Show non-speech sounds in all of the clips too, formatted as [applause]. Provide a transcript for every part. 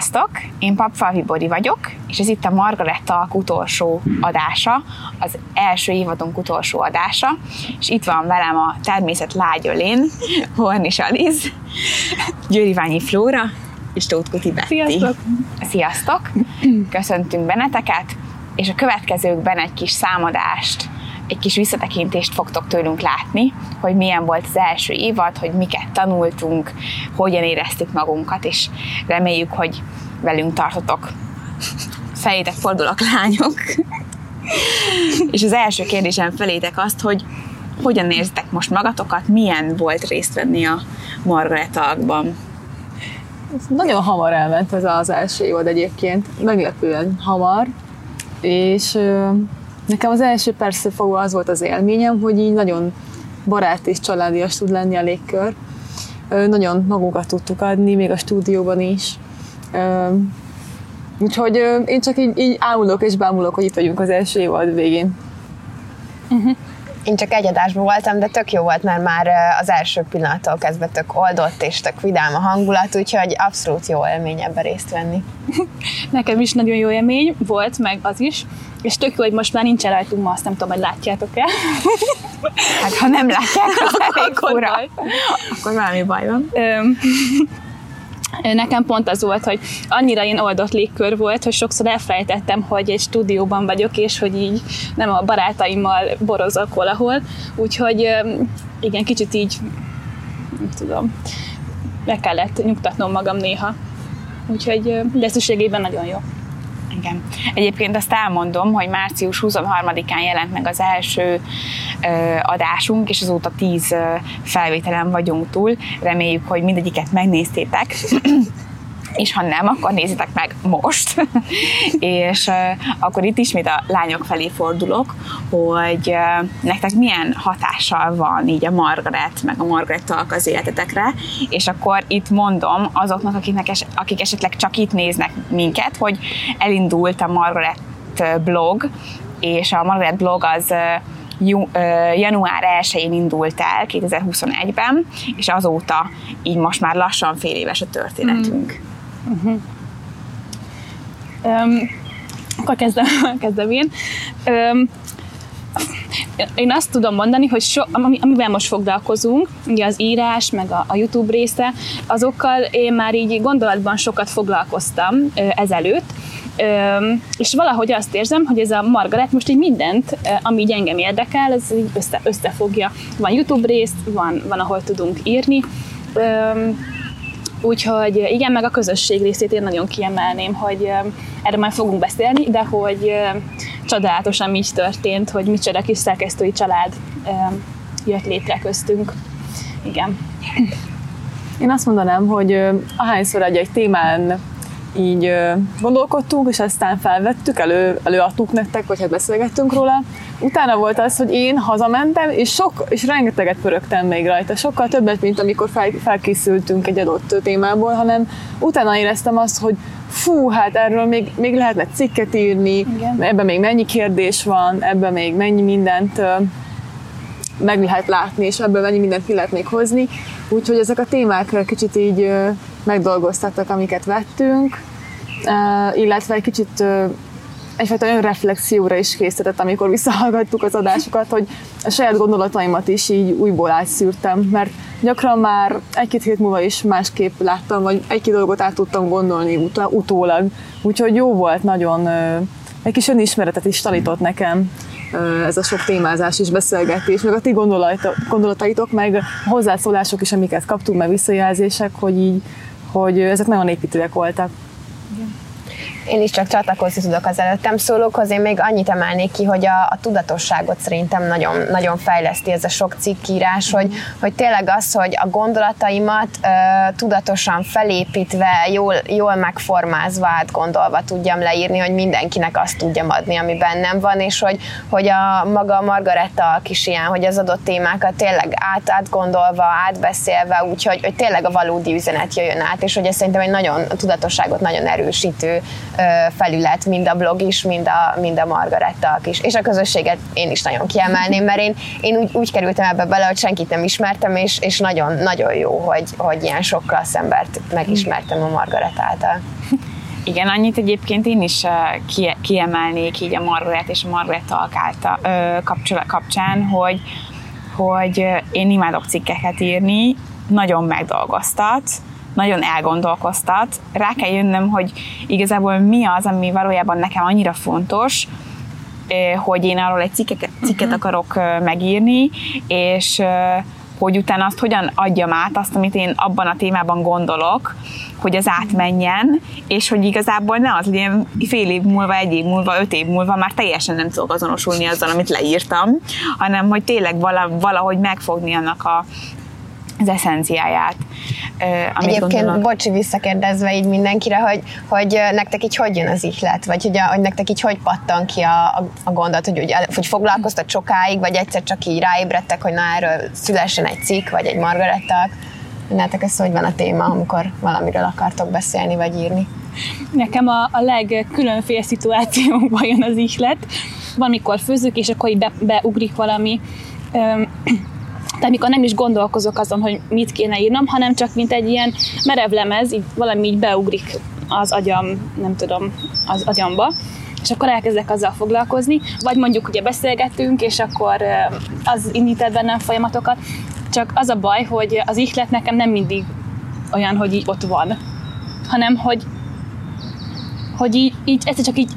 Sziasztok! Én Papfalvi Bori vagyok, és ez itt a Margaretta utolsó adása, az első évadunk utolsó adása, és itt van velem a természet lágyölén, Hornis Aliz, Győriványi Flóra, és Tóth Kuti Betty. Sziasztok! Sziasztok! Köszöntünk benneteket, és a következőkben egy kis számadást egy kis visszatekintést fogtok tőlünk látni, hogy milyen volt az első évad, hogy miket tanultunk, hogyan éreztük magunkat, és reméljük, hogy velünk tartotok. Felétek fordulok, [laughs] lányok. és az első kérdésem felétek azt, hogy hogyan érzitek most magatokat, milyen volt részt venni a Margaret Nagyon hamar elment ez az első évad egyébként, meglepően hamar, és Nekem az első persze fogva az volt az élményem, hogy így nagyon barát és családias tud lenni a légkör. Nagyon magunkat tudtuk adni, még a stúdióban is. Úgyhogy én csak így, így ámulok és bámulok, hogy itt vagyunk az első évad végén. Uh-huh. Én csak egy adásban voltam, de tök jó volt, mert már az első pillanattól kezdve tök oldott és tök vidám a hangulat, úgyhogy abszolút jó élmény ebben részt venni. [laughs] Nekem is nagyon jó élmény volt, meg az is, és tök jó, hogy most már nincsen rajtunk ma, azt nem tudom, hogy látjátok-e. Hát ha nem látják, az [laughs] elég fura. Akkor valami baj van. Nekem pont az volt, hogy annyira én oldott légkör volt, hogy sokszor elfelejtettem, hogy egy stúdióban vagyok, és hogy így nem a barátaimmal borozok valahol. Úgyhogy igen, kicsit így, nem tudom, meg kellett nyugtatnom magam néha. Úgyhogy de nagyon jó. Igen. Egyébként azt elmondom, hogy március 23-án jelent meg az első adásunk, és azóta tíz felvételen vagyunk túl. Reméljük, hogy mindegyiket megnéztétek [clears throat] és ha nem, akkor nézzétek meg most. [laughs] és akkor itt ismét a lányok felé fordulok, hogy uh, nektek milyen hatással van így a Margaret, meg a Margaret talk az életetekre, és akkor itt mondom azoknak, akiknek es- akik esetleg csak itt néznek minket, hogy elindult a Margaret blog, és a Margaret blog az január 1-én indult el 2021-ben, és azóta így most már lassan fél éves a történetünk. Mm. Uh-huh. Um, akkor kezdem, [laughs] kezdem én. Um, én azt tudom mondani, hogy so, amivel most foglalkozunk, ugye az írás, meg a, a YouTube része, azokkal én már így gondolatban sokat foglalkoztam ezelőtt, és valahogy azt érzem, hogy ez a Margaret most így mindent, ami így engem érdekel, ez így össze, összefogja. Van YouTube rész, van, van ahol tudunk írni, Úgyhogy igen, meg a közösség részét én nagyon kiemelném, hogy erre már fogunk beszélni, de hogy csodálatosan így történt, hogy micsoda kis szerkesztői család jött létre köztünk. Igen. Én azt mondanám, hogy ahányszor egy, egy témán így gondolkodtunk, és aztán felvettük, elő, előadtuk nektek, vagy hát beszélgettünk róla. Utána volt az, hogy én hazamentem, és sok, és rengeteget pörögtem még rajta, sokkal többet, mint amikor fel, felkészültünk egy adott témából, hanem utána éreztem azt, hogy fú, hát erről még, még lehetne cikket írni, Igen. ebben még mennyi kérdés van, ebben még mennyi mindent meg lehet látni, és ebből mennyi mindent ki lehet még hozni. Úgyhogy ezek a témák kicsit így megdolgoztattak, amiket vettünk, illetve egy kicsit egyfajta önreflexióra is készített, amikor visszahallgattuk az adásokat, hogy a saját gondolataimat is így újból átszűrtem, mert gyakran már egy-két hét múlva is másképp láttam, vagy egy-két dolgot át tudtam gondolni ut- utólag. Úgyhogy jó volt nagyon, egy kis önismeretet is tanított nekem ez a sok témázás és beszélgetés, meg a ti gondolataitok, meg a hozzászólások is, amiket kaptunk, meg visszajelzések, hogy így, hogy ezek nagyon építőek voltak. Igen én is csak csatlakozni tudok az előttem szólókhoz. Én még annyit emelnék ki, hogy a, a tudatosságot szerintem nagyon, nagyon fejleszti ez a sok cikkírás, hogy, hogy tényleg az, hogy a gondolataimat ö, tudatosan felépítve, jól, jól megformázva, átgondolva tudjam leírni, hogy mindenkinek azt tudjam adni, ami bennem van, és hogy, hogy a maga Margaretta is ilyen, hogy az adott témákat tényleg át, átgondolva, átbeszélve, úgyhogy hogy tényleg a valódi üzenet jöjjön át, és hogy ez szerintem egy nagyon tudatosságot nagyon erősítő felület, mind a blog is, mind a, mind a Margarettak is. És a közösséget én is nagyon kiemelném, mert én, én úgy, úgy kerültem ebbe bele, hogy senkit nem ismertem, és, és nagyon, nagyon jó, hogy, hogy ilyen sok klassz embert megismertem a Margaret által. Igen, annyit egyébként én is kiemelnék így a Margaret és a Margaret talkálta kapcsán, hogy, hogy én imádok cikkeket írni, nagyon megdolgoztat, nagyon elgondolkoztat. Rá kell jönnöm, hogy igazából mi az, ami valójában nekem annyira fontos, hogy én arról egy cikket, cikket uh-huh. akarok megírni, és hogy utána azt hogyan adjam át, azt, amit én abban a témában gondolok, hogy az átmenjen, és hogy igazából ne az legyen fél év múlva, egy év múlva, öt év múlva már teljesen nem tudok azonosulni azzal, amit leírtam, hanem hogy tényleg valahogy megfogni annak a, az eszenciáját. Amit Egyébként, gondolok. bocsi, visszakérdezve így mindenkire, hogy, hogy nektek így hogy jön az ihlet, vagy hogy, a, hogy nektek így hogy pattan ki a, a, a gondot, hogy, hogy, hogy foglalkoztat sokáig, vagy egyszer csak így ráébredtek, hogy na erről szülessen egy cikk, vagy egy margarettak. Nálatok ez hogy van a téma, amikor valamiről akartok beszélni, vagy írni? Nekem a, a legkülönféle szituációkban jön az ihlet. Van, amikor főzök, és akkor így be, beugrik valami de amikor nem is gondolkozok azon, hogy mit kéne írnom, hanem csak mint egy ilyen merev lemez, így valami így beugrik az agyam, nem tudom, az agyamba, és akkor elkezdek azzal foglalkozni, vagy mondjuk ugye beszélgetünk, és akkor az indít el bennem folyamatokat, csak az a baj, hogy az ihlet nekem nem mindig olyan, hogy így ott van, hanem hogy, hogy így, így egyszer csak így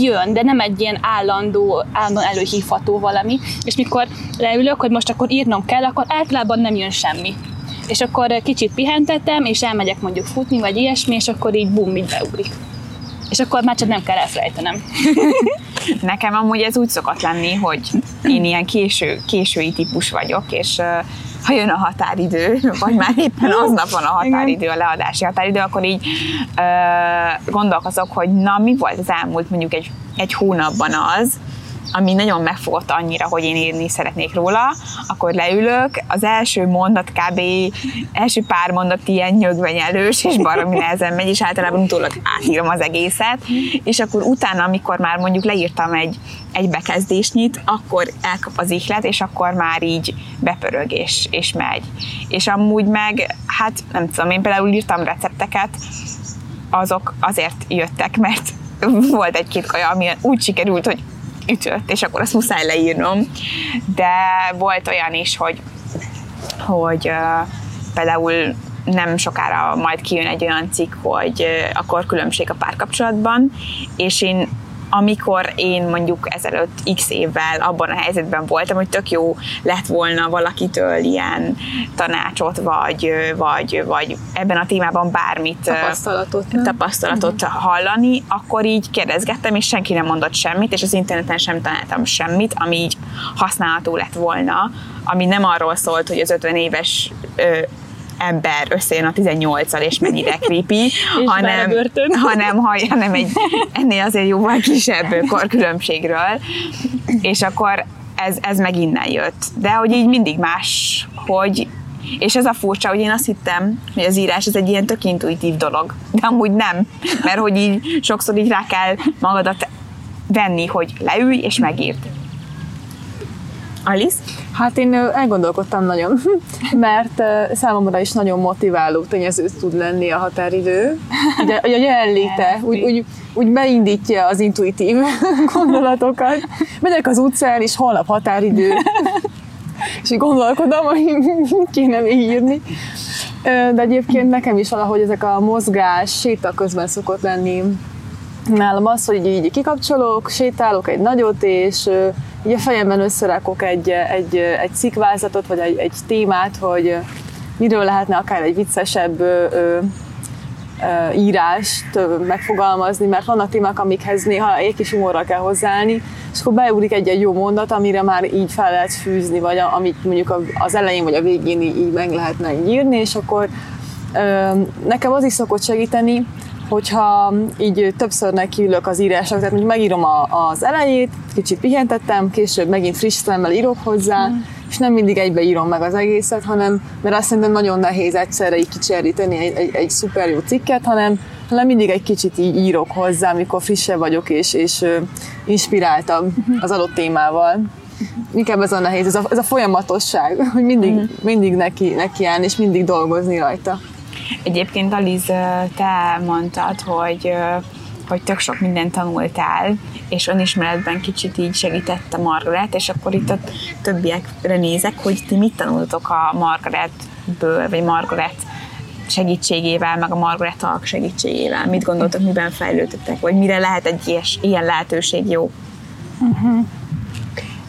jön, de nem egy ilyen állandó, állandóan előhívható valami, és mikor leülök, hogy most akkor írnom kell, akkor általában nem jön semmi. És akkor kicsit pihentetem, és elmegyek mondjuk futni, vagy ilyesmi, és akkor így bum, így beugrik. És akkor már csak nem kell elfelejtenem. [laughs] Nekem amúgy ez úgy szokott lenni, hogy én ilyen késő, késői típus vagyok, és ha jön a határidő, vagy már éppen [laughs] aznap van a határidő, a leadási határidő, akkor így ö, gondolkozok, hogy na, mi volt az elmúlt mondjuk egy, egy hónapban az, ami nagyon megfogott annyira, hogy én írni szeretnék róla, akkor leülök, az első mondat kb. első pár mondat ilyen nyögvenyelős, és baromi nehezen megy, és általában utólag átírom az egészet, és akkor utána, amikor már mondjuk leírtam egy, egy bekezdésnyit, akkor elkap az ihlet, és akkor már így bepörög, és, és megy. És amúgy meg, hát nem tudom, én például írtam recepteket, azok azért jöttek, mert volt egy-két kaja, ami úgy sikerült, hogy ütött, és akkor azt muszáj leírnom. De volt olyan is, hogy, hogy például nem sokára majd kijön egy olyan cikk, hogy uh, akkor különbség a párkapcsolatban, és én amikor én mondjuk ezelőtt x évvel abban a helyzetben voltam, hogy tök jó lett volna valakitől ilyen tanácsot, vagy, vagy, vagy ebben a témában bármit tapasztalatot, tapasztalatot uh-huh. hallani, akkor így kérdezgettem, és senki nem mondott semmit, és az interneten sem találtam semmit, ami így használható lett volna, ami nem arról szólt, hogy az 50 éves ember összejön a 18-al, és mennyire creepy, [laughs] hanem, [laughs] hanem, hanem egy ennél azért jóval kisebb korkülönbségről, és akkor ez, ez meg innen jött. De hogy így mindig más, hogy és ez a furcsa, hogy én azt hittem, hogy az írás ez egy ilyen tök intuitív dolog, de amúgy nem, mert hogy így sokszor így rá kell magadat venni, hogy leülj és megírd. Alice? Hát én elgondolkodtam nagyon, [laughs] mert számomra is nagyon motiváló tényező tud lenni a határidő. Ugye a jelenléte [laughs] úgy, úgy, úgy beindítja az intuitív [laughs] gondolatokat. Megyek az utcán, és holnap határidő. És így gondolkodom, hogy kéne még írni. De egyébként nekem is valahogy ezek a mozgás, séta közben szokott lenni nálam az, hogy így kikapcsolok, sétálok egy nagyot, és így a fejemben összerakok egy, egy, egy cikkvázatot, vagy egy, egy témát, hogy miről lehetne akár egy viccesebb ö, ö, ö, írást megfogalmazni, mert vannak témák, amikhez néha egy kis humorra kell hozzáállni, és akkor beugrik egy-egy jó mondat, amire már így fel lehet fűzni, vagy amit mondjuk az elején vagy a végén így meg lehetne írni, és akkor nekem az is szokott segíteni, hogyha így többször nekiülök az írásnak, tehát mondjuk megírom a, az elejét, kicsit pihentettem, később megint friss szemmel írok hozzá, mm. és nem mindig egybe írom meg az egészet, hanem, mert azt szerintem nagyon nehéz egyszerre így kicseríteni egy, egy, egy szuper jó cikket, hanem hanem mindig egy kicsit így írok hozzá, amikor frissebb vagyok, és, és inspiráltabb az adott témával. Inkább ez a nehéz, ez a, ez a folyamatosság, hogy mindig, mindig neki, neki állni, és mindig dolgozni rajta. Egyébként Aliz, te mondtad, hogy hogy tök sok mindent tanultál, és önismeretben kicsit így segített a Margaret, és akkor itt a többiekre nézek, hogy ti mit tanultok a Margaretből, vagy Margaret segítségével, meg a Margaret Alk segítségével. Mit gondoltok, miben fejlődtetek, vagy mire lehet egy ilyes, ilyen lehetőség jó? Uh-huh.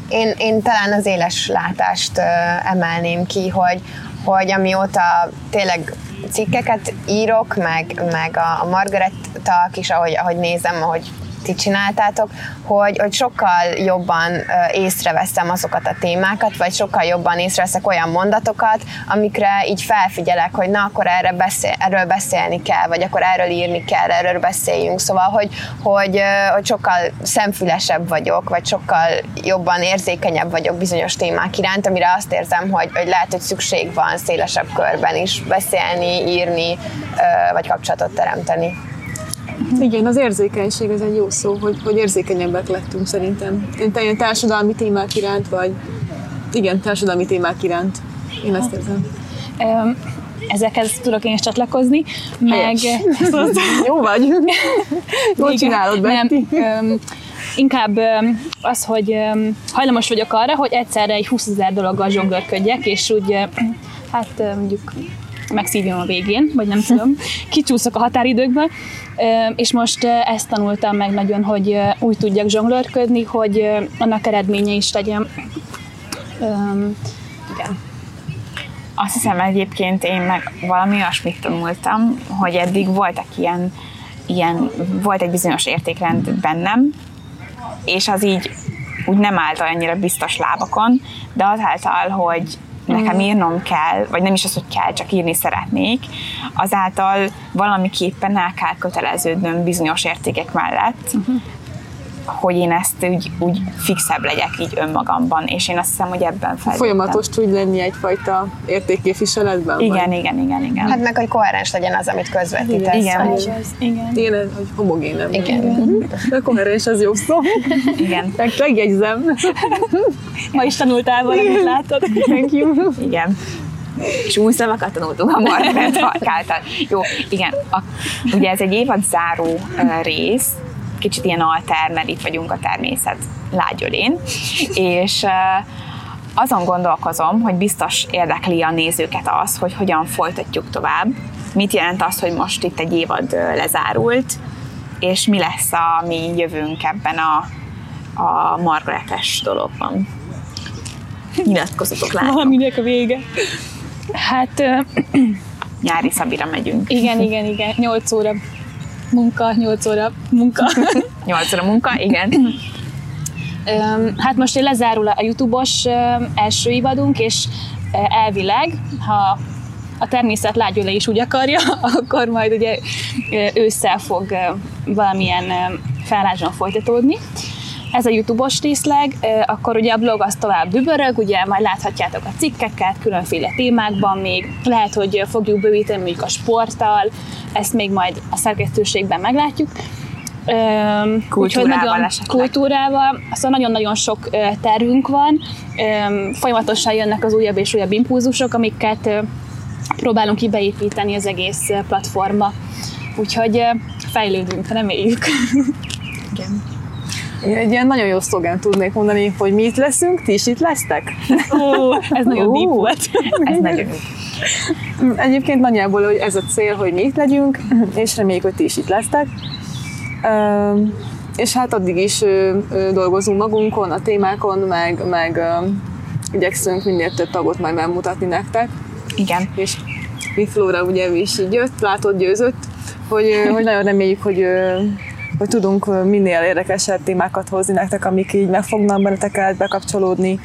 Én, én talán az éles látást uh, emelném ki, hogy, hogy amióta tényleg cikkeket írok, meg, meg a, a Margaret Talk is, ahogy, ahogy nézem, ahogy ti csináltátok, hogy, hogy sokkal jobban észreveszem azokat a témákat, vagy sokkal jobban észreveszek olyan mondatokat, amikre így felfigyelek, hogy na, akkor erre beszél, erről beszélni kell, vagy akkor erről írni kell, erről beszéljünk. Szóval, hogy, hogy, hogy sokkal szemfülesebb vagyok, vagy sokkal jobban érzékenyebb vagyok bizonyos témák iránt, amire azt érzem, hogy, hogy lehet, hogy szükség van szélesebb körben is beszélni, írni, vagy kapcsolatot teremteni. Igen, az érzékenység ez egy jó szó, hogy, hogy érzékenyebbek lettünk szerintem. Én társadalmi témák iránt, vagy igen, társadalmi témák iránt. Én ezt érzem. Ezekhez tudok én is csatlakozni, meg... [laughs] Jó vagy. [laughs] Jól csinálod, Betty. Inkább az, hogy hajlamos vagyok arra, hogy egyszerre egy 20 ezer dologgal zsonglőrködjek, és úgy hát mondjuk megszívjam a végén, vagy nem tudom, [laughs] kicsúszok a határidőkből, és most ezt tanultam meg nagyon, hogy úgy tudjak zsonglőrködni, hogy annak eredménye is legyen. Igen. Azt hiszem egyébként én meg valami olyasmit tanultam, hogy eddig voltak ilyen, ilyen, volt egy bizonyos értékrend bennem, és az így úgy nem állt annyira biztos lábakon, de azáltal, hogy nekem írnom kell, vagy nem is az, hogy kell, csak írni szeretnék, azáltal valamiképpen el kell köteleződnöm bizonyos értékek mellett, uh-huh hogy én ezt úgy, úgy fixebb legyek így önmagamban, és én azt hiszem, hogy ebben fejlődtem. Folyamatos tud lenni egyfajta értékképviseletben? Igen, vagy? igen, igen, igen. Hát meg, hogy koherens legyen az, amit közvetítesz. Igen, hogy... igen. igen. hogy homogén nem. Igen. igen. De koherens az jó szó. Igen. Megjegyzem. Ma is tanultál valamit, látod? Thank you. Igen és új szavakat tanultunk a Margaret által. Jó, igen, a, ugye ez egy évad záró rész, kicsit ilyen alter, mert itt vagyunk a természet lágyölén, és azon gondolkozom, hogy biztos érdekli a nézőket az, hogy hogyan folytatjuk tovább, mit jelent az, hogy most itt egy évad lezárult, és mi lesz a mi jövőnk ebben a, a Margaretes dologban. Nyilatkozatok látom. Valaminek a vége. Hát... Nyári Szabira megyünk. Igen, igen, igen. 8 óra munka, 8 óra munka. [laughs] 8 óra munka, igen. Hát most lezárul a YouTube-os első évadunk, és elvileg, ha a természet lágyöle is úgy akarja, [laughs] akkor majd ugye ősszel fog valamilyen felálláson folytatódni ez a YouTube-os részleg, akkor ugye a blog az tovább dübörög, ugye majd láthatjátok a cikkeket különféle témákban még, lehet, hogy fogjuk bővíteni mondjuk a sporttal, ezt még majd a szerkesztőségben meglátjuk. Kultúrával nagyon, esetleg. Kultúrával, szóval nagyon-nagyon sok tervünk van, folyamatosan jönnek az újabb és újabb impulzusok, amiket próbálunk kibeépíteni az egész platformba. Úgyhogy fejlődünk, reméljük. Igen. Én egy ilyen nagyon jó szlogán tudnék mondani, hogy mi itt leszünk, ti is itt lesztek. Ó, ez nagyon deep volt. ez nagyon Egyébként nagyjából hogy ez a cél, hogy mi itt legyünk, és reméljük, hogy ti is itt lesztek. És hát addig is dolgozunk magunkon, a témákon, meg, meg igyekszünk minél több tagot majd bemutatni nektek. Igen. És mi Flóra ugye is így jött, látott, győzött, hogy, hogy nagyon reméljük, hogy hogy tudunk minél érdekesebb témákat hozni nektek, amik így megfognak benneteket bekapcsolódni,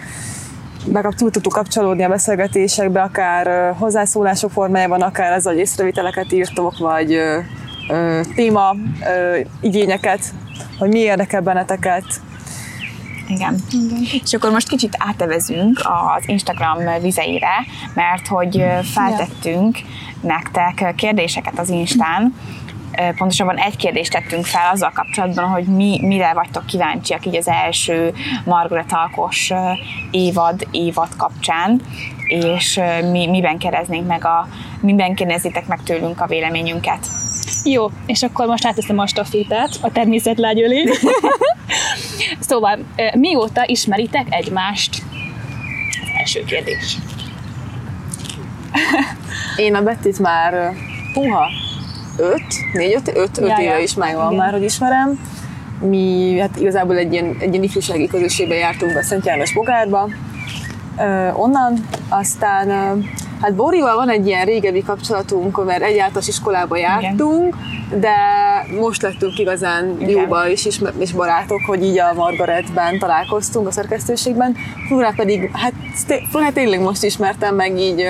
bekap, tudtuk kapcsolódni a beszélgetésekbe, akár hozzászólások formájában, akár ez, hogy észrevételeket írtok, vagy ö, ö, téma ö, igényeket, hogy mi érdekel benneteket, igen. Igen. És akkor most kicsit átevezünk az Instagram vizeire, mert hogy feltettünk ja. nektek kérdéseket az Instán, pontosabban egy kérdést tettünk fel azzal kapcsolatban, hogy mi, mire vagytok kíváncsiak így az első Margaret Alkos évad, évad kapcsán, és mi, miben kereznénk meg a, miben kérdezitek meg tőlünk a véleményünket. Jó, és akkor most átteszem a stafétát a természetlágy ölé. [laughs] szóval, mióta ismeritek egymást? Az első kérdés. Én a Bettit már, puha, öt, négy, öt, öt, öt Ja, éve ja. is megvan Igen. már, hogy ismerem. Mi hát igazából egy ilyen, egy ilyen ifjúsági közösségbe jártunk be Szent János Bogárba, ö, onnan, aztán ö, hát Borival van egy ilyen régebbi kapcsolatunk, mert egy általános iskolába jártunk, de most lettünk igazán Igen. jóba és, ismer- és barátok, hogy így a Margaretben találkoztunk a szerkesztőségben. Flórát pedig, hát, Flórát tényleg most ismertem meg így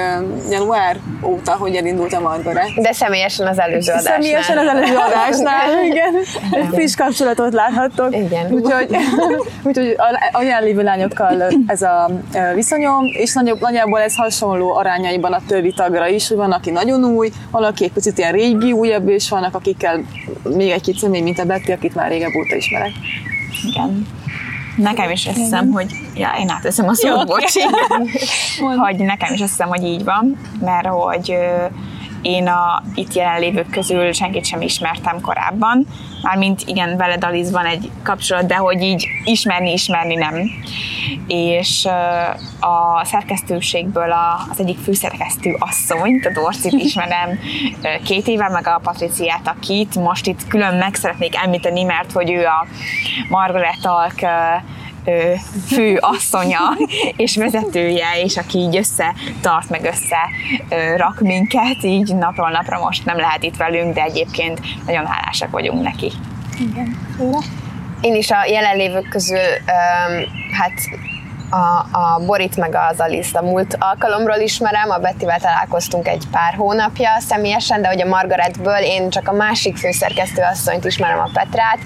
január óta, hogy elindult a Margaret. De személyesen az előző adásnál. Személyesen az előző [laughs] adásnál, igen. Egy friss kapcsolatot láthattok. Igen. Úgyhogy, [laughs] úgyhogy a, a jelenlévő lányokkal ez a viszonyom, és nagyobb, nagyjából ez hasonló arányaiban a többi tagra is, hogy van, aki nagyon új, valaki egy picit ilyen régi, újabb, és vannak, akikkel még egy kicsit személy, mint a Betty, akit már régebb óta ismerek. Igen. Nekem is azt hiszem, hogy... Ja, én átveszem a szót, bocsi. [laughs] [laughs] hogy nekem is azt hiszem, hogy így van, mert hogy ö, én a itt jelenlévők közül senkit sem ismertem korábban. Mármint igen, veled Aliz van egy kapcsolat, de hogy így ismerni, ismerni nem. És a szerkesztőségből az egyik főszerkesztő asszonyt, a Dorcit ismerem két éve, meg a Patriciát, akit most itt külön meg szeretnék említeni, mert hogy ő a Margaret Alk fő asszonya és vezetője, és aki így össze tart, meg össze ö, rak minket, így napról napra most nem lehet itt velünk, de egyébként nagyon hálásak vagyunk neki. Én is a jelenlévők közül, hát a, a Borit meg az Alice a múlt alkalomról ismerem, a Bettivel találkoztunk egy pár hónapja személyesen, de hogy a Margaretből én csak a másik főszerkesztő asszonyt ismerem, a Petrát,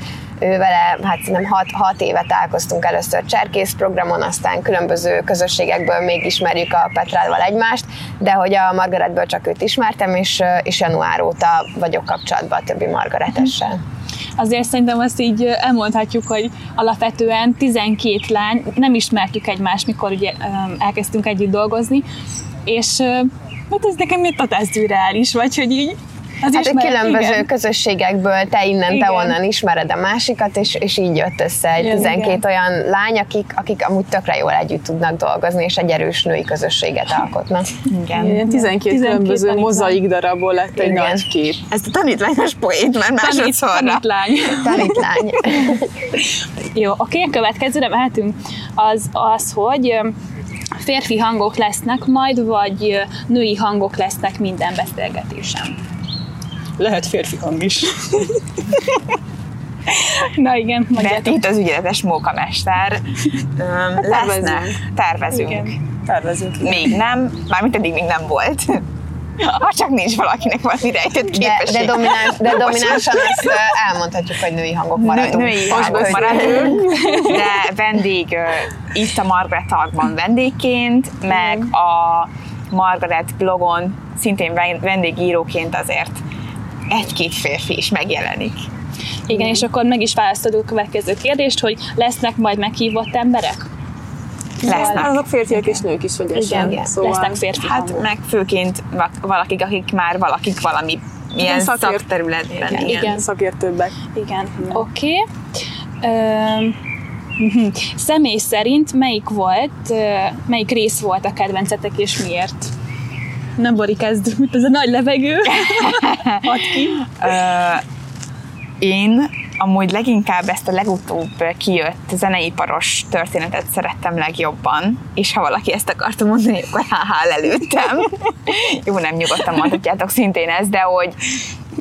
ő vele, hát nem hat, hat éve találkoztunk először Cserkész programon, aztán különböző közösségekből még ismerjük a Petrával egymást, de hogy a Margaretből csak őt ismertem, és, és január óta vagyok kapcsolatban a többi Margaretessel. Azért szerintem azt így elmondhatjuk, hogy alapvetően 12 lány nem ismertük egymást, mikor ugye elkezdtünk együtt dolgozni, és hát ez nekem totál szürreális, vagy hogy így az Hát a ismeret- különböző igen. közösségekből te innen, te Igen. onnan ismered a másikat, és, és így jött össze egy Igen, 12 igen. olyan lány, akik, akik amúgy tökre jól együtt tudnak dolgozni, és egy erős női közösséget alkotnak. Igen. Ilyen 12, 12 különböző tanítvány. mozaik darabból lett egy Igen. nagy kép. Ezt a tanítványos poét már másodszorra. tanítlány. [laughs] Tanítlány. Jó, oké, a következőre mehetünk. Az az, hogy férfi hangok lesznek majd, vagy női hangok lesznek minden beszélgetésen. Lehet férfi hang is. Na igen, De mondjátok. itt az ügyeletes mókamester. Öm, tervezünk. lesznek, tervezünk. Igen. Tervezünk. Még nem, mármint eddig még nem volt. Ha csak nincs valakinek valami rejtett De, képesség. de, domináns, de dominánsan azt ö, elmondhatjuk, hogy női hangok maradunk. Nő, női Hát, hangok maradunk, [laughs] de vendég itt a Margaret Talkban vendégként, meg a Margaret blogon szintén ven- vendégíróként azért egy-két férfi is megjelenik. Igen, és akkor meg is választod a következő kérdést, hogy lesznek majd meghívott emberek? Lesznek. Azok férfiak és nők is, hogy Igen, igen. igen. Lesznek férfi Hát hangok. meg főként va- valakik, akik már valakik valami ilyen szakért- szakterületben. Igen, Igen. igen. szakértőbbek. Igen, oké. Okay. mhm. Személy szerint melyik volt, melyik rész volt a kedvencetek és miért? Nem Bori kezd, mint ez a nagy levegő. [laughs] Ad ki. Ö, én amúgy leginkább ezt a legutóbb kijött zeneiparos történetet szerettem legjobban, és ha valaki ezt akarta mondani, akkor há előttem. [laughs] Jó, nem nyugodtan mondhatjátok szintén ezt, de hogy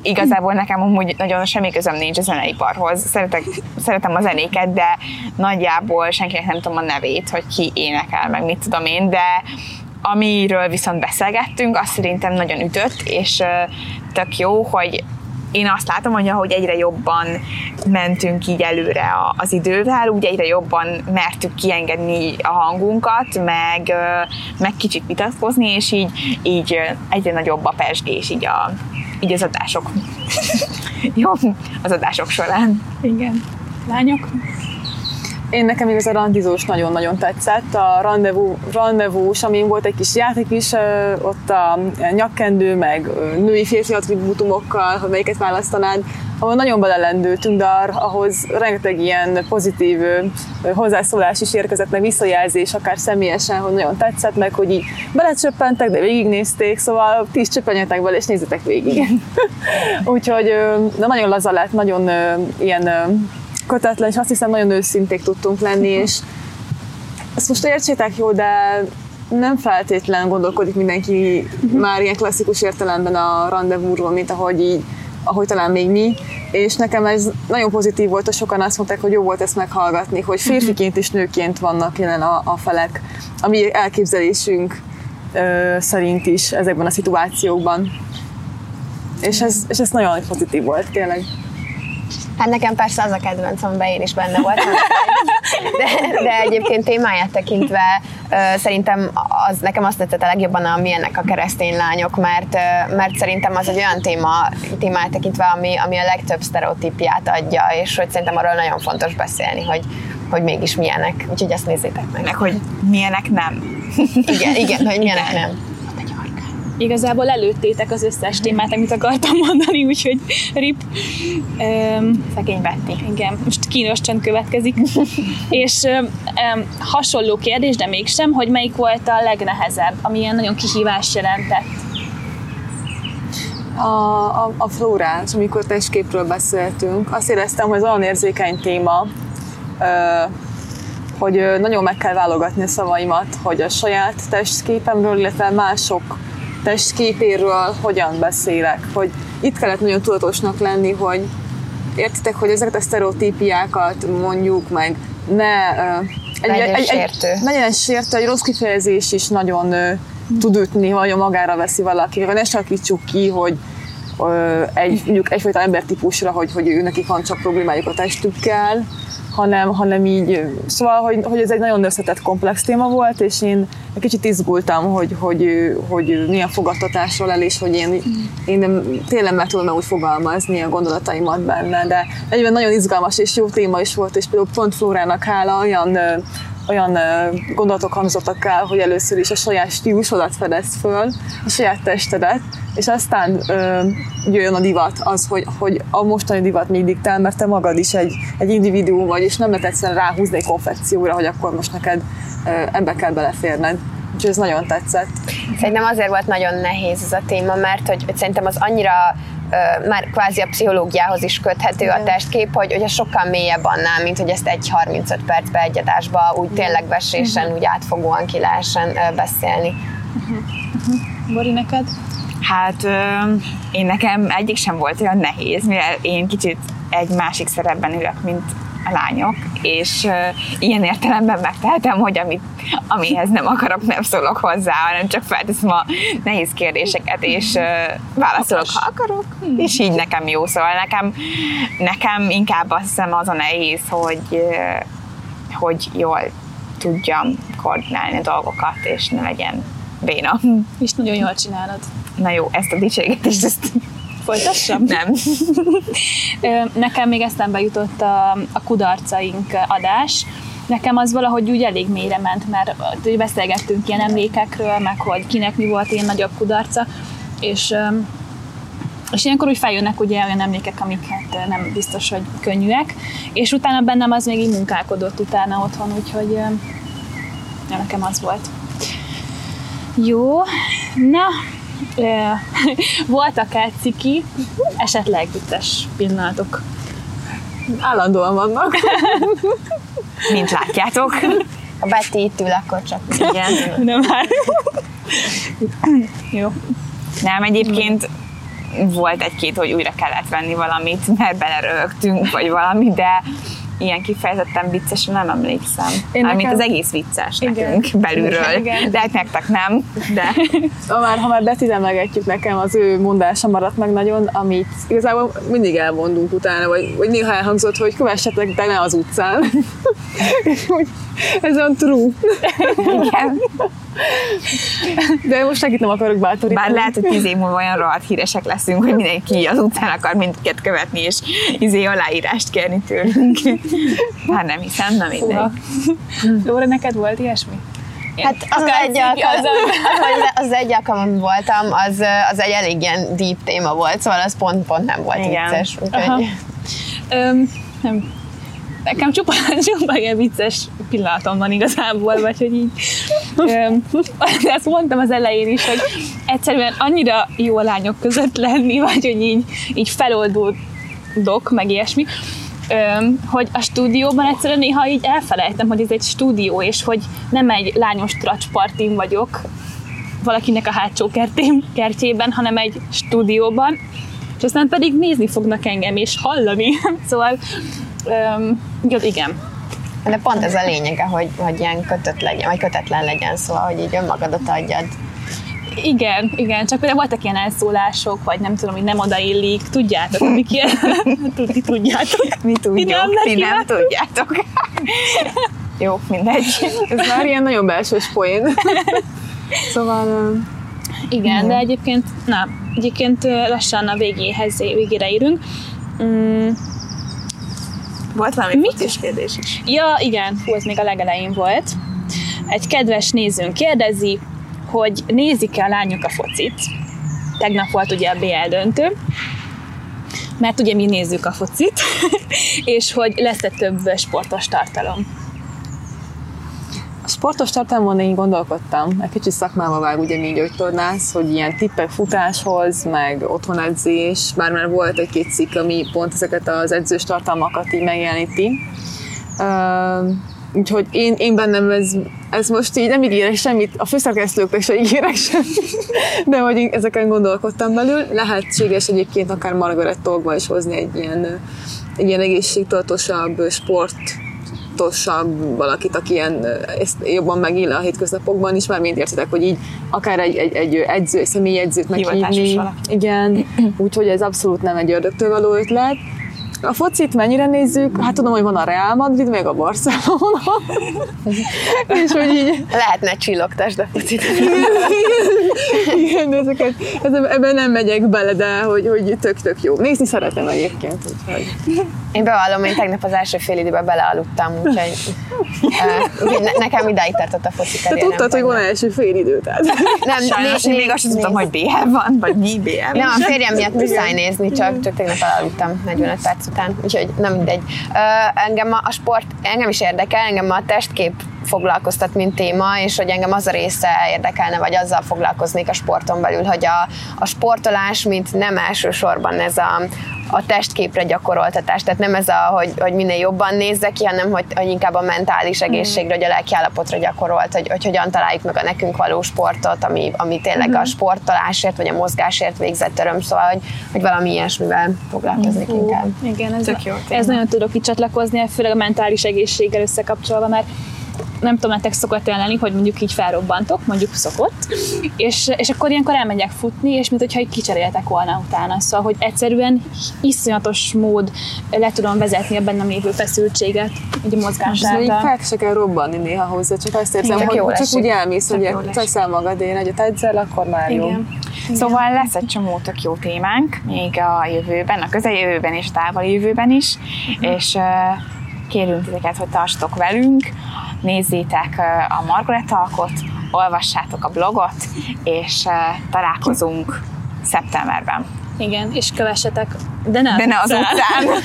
igazából nekem amúgy nagyon semmi közöm nincs a zeneiparhoz. Szeretek, szeretem a zenéket, de nagyjából senkinek nem tudom a nevét, hogy ki énekel, meg mit tudom én, de amiről viszont beszélgettünk, azt szerintem nagyon ütött, és tök jó, hogy én azt látom, hogy egyre jobban mentünk így előre az idővel, úgy egyre jobban mertük kiengedni a hangunkat, meg, meg kicsit vitatkozni, és így, így egyre nagyobb a pesgés így, a, így az adások [laughs] jobb az adások során. Igen. Lányok? Én nekem ez a randizós nagyon-nagyon tetszett. A rendezvú, rendezvús, amin volt egy kis játék is, ott a nyakkendő, meg női férfi attribútumokkal, hogy melyiket választanád, ahol nagyon belelendültünk, de ahhoz rengeteg ilyen pozitív hozzászólás is érkezett, meg visszajelzés, akár személyesen, hogy nagyon tetszett, meg hogy így belecsöppentek, de végignézték, szóval ti is csöppenjetek bele, és nézzetek végig. [laughs] Úgyhogy de nagyon laza lett, nagyon ilyen kötetlen, és azt hiszem nagyon őszinték tudtunk lenni, és ezt most értsétek jó, de nem feltétlen gondolkodik mindenki uh-huh. már ilyen klasszikus értelemben a rendezvúról, mint ahogy így, ahogy talán még mi, és nekem ez nagyon pozitív volt, hogy sokan azt mondták, hogy jó volt ezt meghallgatni, hogy férfiként és nőként vannak jelen a, a felek, a mi elképzelésünk ö, szerint is ezekben a szituációkban. És ez, és ez nagyon pozitív volt, tényleg. Hát nekem persze az a kedvencem, amiben én is benne voltam. De, de egyébként témáját tekintve szerintem az, nekem azt tetszett a legjobban, ami ennek a keresztény lányok, mert, mert szerintem az egy olyan téma, témáját tekintve, ami, ami a legtöbb sztereotípiát adja, és hogy szerintem arról nagyon fontos beszélni, hogy, hogy mégis milyenek. Úgyhogy ezt nézzétek meg. Meg, hogy milyenek nem. Igen, igen, hogy milyenek nem igazából előttétek az összes témát, amit akartam mondani, úgyhogy rip. Um, Szegény Betty. Igen, most kínos csend következik. [laughs] és um, hasonló kérdés, de mégsem, hogy melyik volt a legnehezebb, ami ilyen nagyon kihívást jelentett? A, a, a flórás, amikor testképről beszéltünk, azt éreztem, hogy ez olyan érzékeny téma, hogy nagyon meg kell válogatni a szavaimat, hogy a saját testképemről, illetve mások testképéről hogyan beszélek, hogy itt kellett nagyon tudatosnak lenni, hogy értitek, hogy ezeket a sztereotípiákat mondjuk meg ne... Egy, legyen egy, sértő. Egy, legyen sértő, egy rossz kifejezés is nagyon tud ütni, vagy magára veszi valaki, vagy ne sakítsuk ki, hogy egy, mondjuk egyfajta embertípusra, hogy, hogy ő nekik van csak problémájuk a testükkel, hanem, hanem így, szóval, hogy, hogy ez egy nagyon összetett komplex téma volt, és én egy kicsit izgultam, hogy, hogy, hogy milyen fogadtatásról el, és hogy én, én nem, tényleg meg tudom úgy fogalmazni a gondolataimat benne, de egyben nagyon izgalmas és jó téma is volt, és például pont Flórának hála olyan olyan gondolatok hangzottak el, hogy először is a saját stílusodat fedez föl, a saját testedet, és aztán ö, jöjjön a divat, az, hogy, hogy a mostani divat még diktál, mert te magad is egy, egy individuum vagy, és nem lehet egyszerűen ráhúzni egy konfekcióra, hogy akkor most neked ö, ebbe kell beleférned. Úgyhogy ez nagyon tetszett. Szerintem azért volt nagyon nehéz ez a téma, mert hogy, hogy szerintem az annyira már kvázi a pszichológiához is köthető Igen. a testkép, hogy, hogy sokkal mélyebb annál, mint hogy ezt egy 35 percbe egy adásba úgy tényleg vesésen, uh-huh. úgy átfogóan ki lehessen beszélni. Uh-huh. Uh-huh. Bori, neked? Hát én nekem egyik sem volt olyan nehéz, mivel én kicsit egy másik szerepben ülök, mint a lányok, és uh, ilyen értelemben megtehetem, hogy amit, amihez nem akarok, nem szólok hozzá, hanem csak felteszem a nehéz kérdéseket, és uh, válaszolok, ha akarok, hmm. és így nekem jó. Szóval nekem, nekem inkább azt hiszem az a nehéz, hogy, uh, hogy jól tudjam koordinálni a dolgokat, és ne legyen béna. [laughs] És nagyon jól csinálod. Na jó, ezt a dicségetést, ezt Folytassam? Nem. [laughs] Nekem még eszembe jutott a, a kudarcaink adás. Nekem az valahogy úgy elég mélyre ment, mert beszélgettünk ilyen emlékekről, meg hogy kinek mi volt ilyen nagyobb kudarca, és és ilyenkor úgy feljönnek ugye olyan emlékek, amik hát nem biztos, hogy könnyűek, és utána bennem az még így munkálkodott utána otthon, úgyhogy ja, nekem az volt. Jó, na, [laughs] voltak-e ciki, esetleg vicces pillanatok? Állandóan vannak. [laughs] Mint látjátok. A Betty itt ül, akkor csak igen. Nem már. Jó. Nem, egyébként volt egy-két, hogy újra kellett venni valamit, mert belerögtünk, vagy valami, de ilyen kifejezetten vicces, nem emlékszem. Én nekem... Mint az egész vicces igen. nekünk belülről. Igen. De hát nektek nem. De... [laughs] ha már, ha már Betty emlegetjük nekem, az ő mondása maradt meg nagyon, amit igazából mindig elmondunk utána, vagy, vagy néha elhangzott, hogy kövessetek be ne az utcán. [laughs] ez olyan true. Igen. [laughs] De most segít nem akarok bátorítani. Bár lehet, hogy tíz év múlva olyan rohadt híresek leszünk, hogy mindenki az utcán akar minket követni, és izé aláírást kérni tőlünk. Hát nem hiszem, nem mindegy. Lóra, neked volt ilyesmi? Én Hát az, az, akár egy alkalom, az- [laughs] az, az egy alkalom, amit voltam, az, az egy elég ilyen deep téma volt, szóval az pont-pont nem volt Igen. vicces. Úgyhogy Öm, nem. Nekem csupa, [laughs] csupa ilyen vicces pillanatom van igazából, vagy hogy így. De [laughs] azt mondtam az elején is, hogy egyszerűen annyira jó a lányok között lenni, vagy hogy így, így feloldódok, meg ilyesmi, hogy a stúdióban egyszerűen néha így elfelejtem, hogy ez egy stúdió, és hogy nem egy lányos tracspartin vagyok, valakinek a hátsó kertém, kertjében, hanem egy stúdióban, és aztán pedig nézni fognak engem, és hallani. [laughs] szóval, um, igen. de pont ez a lényege, hogy, hogy ilyen kötött legyen, vagy kötetlen legyen, szóval, hogy így önmagadat adjad. Igen, igen, csak például voltak ilyen elszólások, vagy nem tudom, hogy nem odaillik, tudjátok, amik ilyen, [laughs] tudni tudjátok. Mi tudjuk, nem ti nem tudjátok. [laughs] Jó, mindegy. [laughs] Ez már ilyen nagyon belsős poén. Szóval Igen, de egyébként, na, egyébként lassan a végéhez, végére érünk. Mm, Volt valami Mit? focis kérdés is. Ja, igen, hú, ez még a legelején volt. Egy kedves nézőnk kérdezi, hogy nézik-e a lányok a focit. Tegnap volt ugye a BL döntő, mert ugye mi nézzük a focit, [laughs] és hogy lesz-e több sportos tartalom. Sportos tartalmon én gondolkodtam. Egy kicsit szakmába vág ugye mi gyógytornász, hogy ilyen tippek futáshoz, meg otthonedzés, bár már volt egy-két cikk, ami pont ezeket az edzős tartalmakat így megjeleníti. Uh, úgyhogy én, én bennem ez, ez most így nem ígérek semmit, a főszerkesztőknek se ígérek semmit, [laughs] de hogy én ezeken gondolkodtam belül. Lehetséges egyébként akár Margaret Talkba is hozni egy ilyen, egy ilyen egészségtudatosabb, sportosabb valakit, aki ilyen, ezt jobban megél a hétköznapokban is, már mint értitek, hogy így akár egy, egy, egy edző, egy személyi edzőt Hivatásos meghívni. Igen, [clears throat] úgyhogy ez abszolút nem egy ördögtől való ötlet. A focit mennyire nézzük? Hát tudom, hogy van a Real Madrid, meg a Barcelona. [laughs] és hogy így, Lehetne csillogtasd a focit. [laughs] igen, de ezeket, ez, ebben nem megyek bele, de hogy, hogy tök-tök jó. Nézni szeretem egyébként, úgyhogy. Én bevallom, én tegnap az első fél időben belealudtam, úgyhogy, uh, [laughs] úgyhogy ne, nekem idáig tartott a foci Te karrierem tudtad, hogy van első fél idő, tehát. Nem, Sajnos né- még azt sem tudtam, hogy BL van, vagy mi BL. Nem, a férjem miatt muszáj nézni, csak, csak tegnap elaludtam 45 perc után, úgyhogy nem mindegy. Ö, engem a, a sport, engem is érdekel, engem a testkép foglalkoztat, mint téma, és hogy engem az a része érdekelne, vagy azzal foglalkoznék a sporton belül, hogy a, a sportolás, mint nem elsősorban ez a, a testképre gyakoroltatás, tehát nem ez a, hogy, hogy minél jobban nézzek ki, hanem hogy, hogy inkább a mentális egészségre, hogy a lelkiállapotra gyakorolt, hogy, hogy hogyan találjuk meg a nekünk való sportot, ami, ami tényleg a sportolásért, vagy a mozgásért végzett öröm, szóval, hogy, hogy valami ilyesmivel foglalkoznék inkább. Igen, ez, Tök jó ez nagyon tudok itt csatlakozni, főleg a mentális egészséggel összekapcsolva, mert nem tudom, nektek szokott olyan lenni, hogy mondjuk így felrobbantok, mondjuk szokott, és, és akkor ilyenkor elmegyek futni, és mint hogyha így kicseréltek volna utána. Szóval, hogy egyszerűen iszonyatos mód le tudom vezetni a bennem lévő feszültséget, így a mozgás És így által. fel se kell robbanni néha hozzá, csak azt érzem, Tök hogy csak esik. úgy elmész, hogy jól esik. teszel magadén, hogy edzel, akkor már jó. Igen. Szóval lesz egy csomó tök jó témánk, még a jövőben, a közeljövőben és a távoli jövőben is, és uh, kérünk titeket, hogy tartsatok velünk, nézzétek uh, a Margaret alkot, olvassátok a blogot, és uh, találkozunk szeptemberben. Igen, és kövessetek, de ne, az De ne az utcán.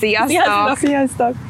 Sziasztok! Sziasztok! Sziasztok!